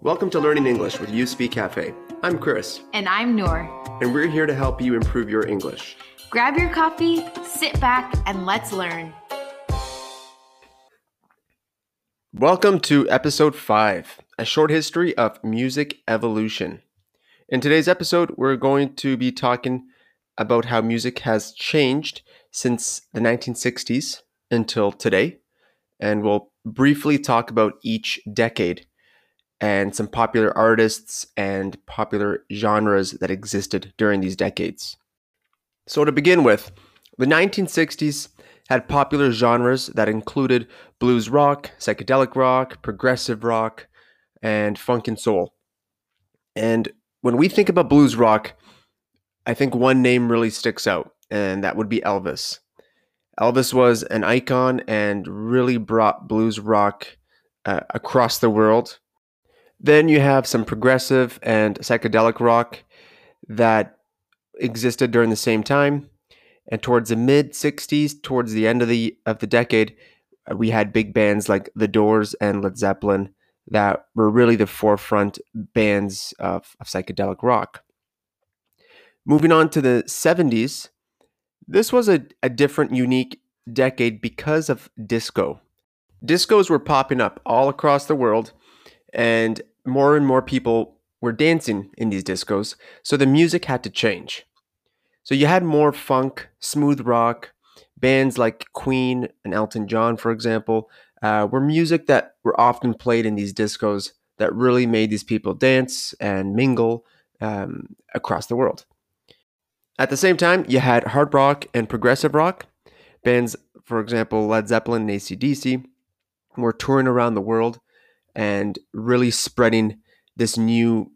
Welcome to Learning English with You Speak Cafe. I'm Chris, And I'm Noor. and we're here to help you improve your English. Grab your coffee, sit back, and let's learn. Welcome to episode 5 A Short History of Music Evolution. In today's episode, we're going to be talking about how music has changed since the 1960s until today, and we'll briefly talk about each decade and some popular artists and popular genres that existed during these decades. So, to begin with, the 1960s had popular genres that included blues rock, psychedelic rock, progressive rock, and funk and soul. And when we think about blues rock, I think one name really sticks out, and that would be Elvis. Elvis was an icon and really brought blues rock uh, across the world. Then you have some progressive and psychedelic rock that existed during the same time. And towards the mid 60s, towards the end of the of the decade, uh, we had big bands like The Doors and Led Zeppelin that were really the forefront bands of, of psychedelic rock. Moving on to the 70s, this was a, a different, unique decade because of disco. Discos were popping up all across the world, and more and more people were dancing in these discos, so the music had to change. So you had more funk, smooth rock, bands like Queen and Elton John, for example, uh, were music that were often played in these discos that really made these people dance and mingle um, across the world. At the same time, you had hard rock and progressive rock. Bands, for example, Led Zeppelin and ACDC, were touring around the world and really spreading this new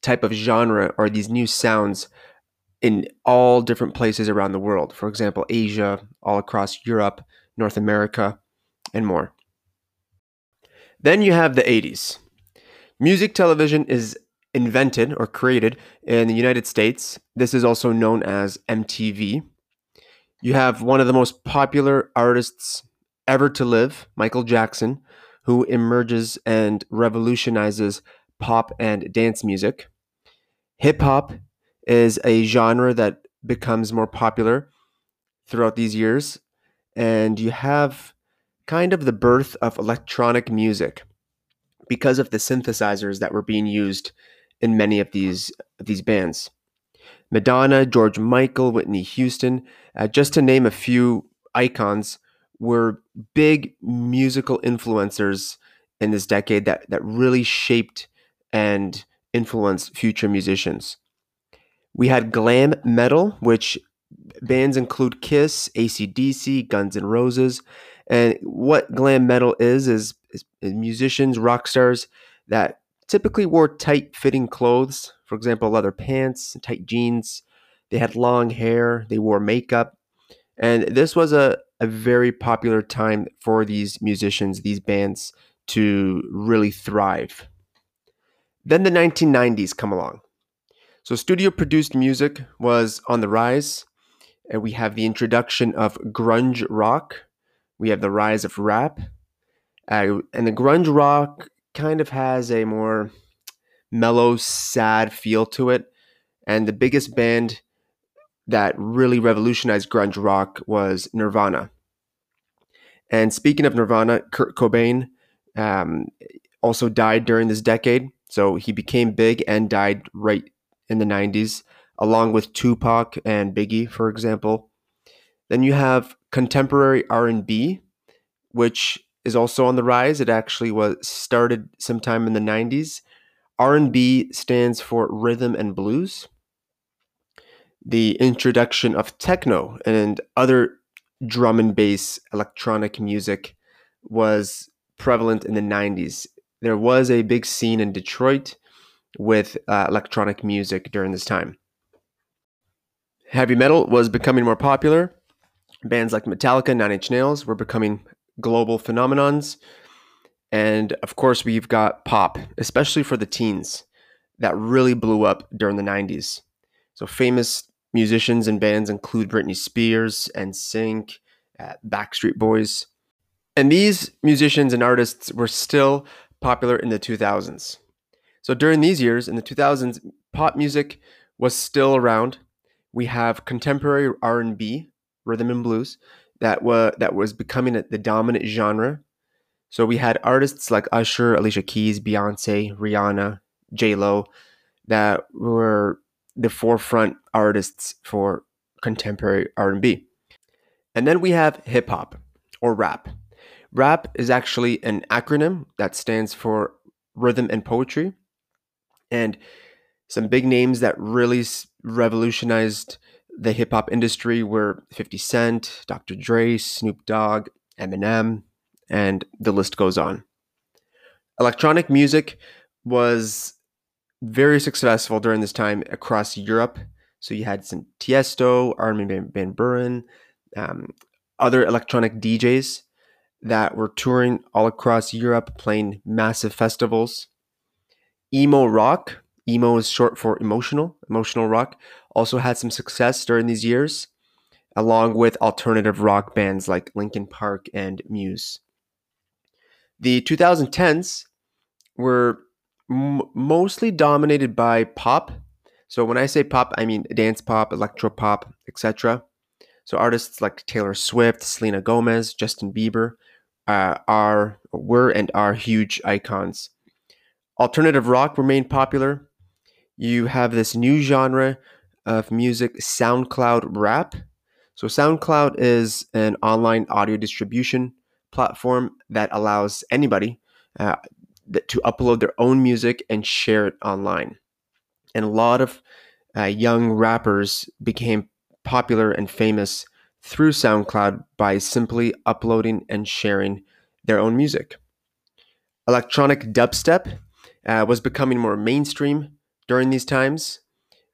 type of genre or these new sounds in all different places around the world. For example, Asia, all across Europe, North America, and more. Then you have the 80s. Music television is invented or created in the United States. This is also known as MTV. You have one of the most popular artists ever to live, Michael Jackson, who emerges and revolutionizes pop and dance music. Hip hop is a genre that becomes more popular throughout these years, and you have kind of the birth of electronic music because of the synthesizers that were being used in many of these these bands. Madonna, George Michael, Whitney Houston, uh, just to name a few icons, were big musical influencers in this decade that that really shaped and influenced future musicians. We had glam metal, which bands include Kiss, ACDC, Guns N' Roses. And what glam metal is, is, is musicians, rock stars that typically wore tight fitting clothes, for example, leather pants, tight jeans. They had long hair, they wore makeup. And this was a, a very popular time for these musicians, these bands to really thrive. Then the 1990s come along. So, studio produced music was on the rise, and we have the introduction of grunge rock. We have the rise of rap. Uh, and the grunge rock kind of has a more mellow, sad feel to it. And the biggest band that really revolutionized grunge rock was Nirvana. And speaking of Nirvana, Kurt Cobain um, also died during this decade. So he became big and died right in the 90s, along with Tupac and Biggie, for example. Then you have contemporary R&B, which is also on the rise. It actually was started sometime in the 90s. R&B stands for rhythm and blues. The introduction of techno and other drum and bass electronic music was prevalent in the 90s. There was a big scene in Detroit with uh, electronic music during this time. Heavy metal was becoming more popular. Bands like Metallica, Nine Inch Nails were becoming global phenomenons. And of course, we've got pop, especially for the teens, that really blew up during the 90s. So, famous musicians and bands include Britney Spears, NSYNC, uh, Backstreet Boys. And these musicians and artists were still popular in the 2000s. So during these years, in the 2000s, pop music was still around. We have contemporary R&B, rhythm and blues, that was that was becoming the dominant genre. So we had artists like Usher, Alicia Keys, Beyonce, Rihanna, J Lo, that were the forefront artists for contemporary R&B. And then we have hip hop or rap. Rap is actually an acronym that stands for rhythm and poetry. And some big names that really revolutionized the hip hop industry were 50 Cent, Dr. Dre, Snoop Dogg, Eminem, and the list goes on. Electronic music was very successful during this time across Europe. So you had some Tiesto, Armin van Buuren, um, other electronic DJs that were touring all across Europe, playing massive festivals. Emo rock, emo is short for emotional, emotional rock, also had some success during these years, along with alternative rock bands like Linkin Park and Muse. The 2010s were m- mostly dominated by pop. So when I say pop, I mean dance pop, electro pop, etc. So artists like Taylor Swift, Selena Gomez, Justin Bieber uh, are were and are huge icons. Alternative rock remained popular. You have this new genre of music, SoundCloud rap. So SoundCloud is an online audio distribution platform that allows anybody uh, to upload their own music and share it online. And a lot of uh, young rappers became popular and famous through SoundCloud by simply uploading and sharing their own music. Electronic dubstep uh, was becoming more mainstream during these times,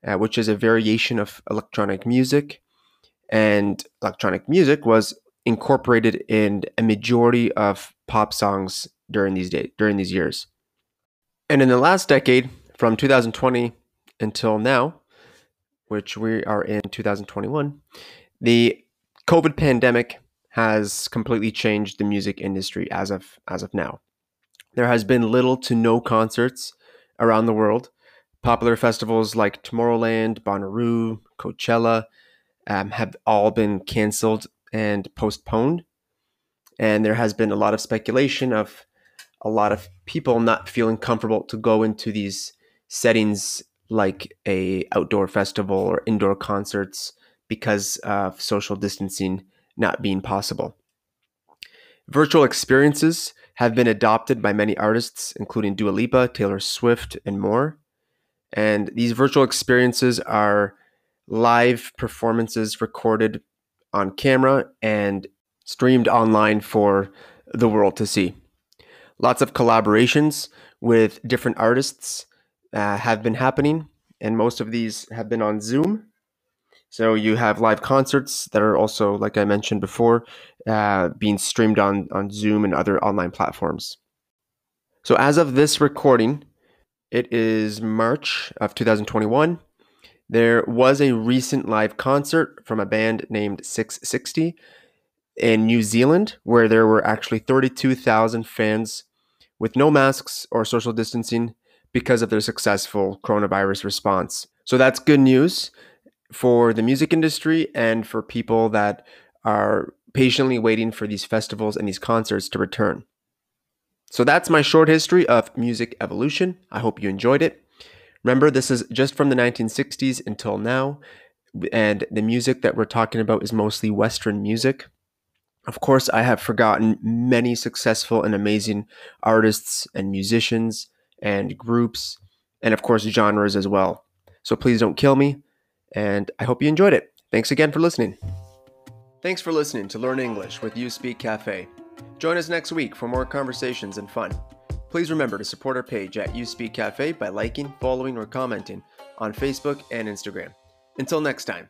uh, which is a variation of electronic music. And electronic music was incorporated in a majority of pop songs during these days, during these years. And in the last decade, from 2020 until now, which we are in 2021, the COVID pandemic has completely changed the music industry as of as of now. There has been little to no concerts around the world. Popular festivals like Tomorrowland, Bonnaroo, Coachella um, have all been canceled and postponed. And there has been a lot of speculation of a lot of people not feeling comfortable to go into these settings like a outdoor festival or indoor concerts because of social distancing not being possible. Virtual experiences have been adopted by many artists, including Dua Lipa, Taylor Swift, and more. And these virtual experiences are live performances recorded on camera and streamed online for the world to see. Lots of collaborations with different artists uh, have been happening, and most of these have been on Zoom. So you have live concerts that are also, like I mentioned before, uh, being streamed on, on Zoom and other online platforms. So as of this recording, it is March of 2021. There was a recent live concert from a band named Six60 in New Zealand, where there were actually 32,000 fans with no masks or social distancing because of their successful coronavirus response. So that's good news for the music industry and for people that are patiently waiting for these festivals and these concerts to return. So that's my short history of music evolution. I hope you enjoyed it. Remember, this is just from the 1960s until now, and the music that we're talking about is mostly Western music. Of course, I have forgotten many successful and amazing artists and musicians and groups, and of course, genres as well. So please don't kill me and I hope you enjoyed it. Thanks again for listening. Thanks for listening to Learn English with You Speak Cafe. Join us next week for more conversations and fun. Please remember to support our page at You Speak Cafe by liking, following, or commenting on Facebook and Instagram. Until next time.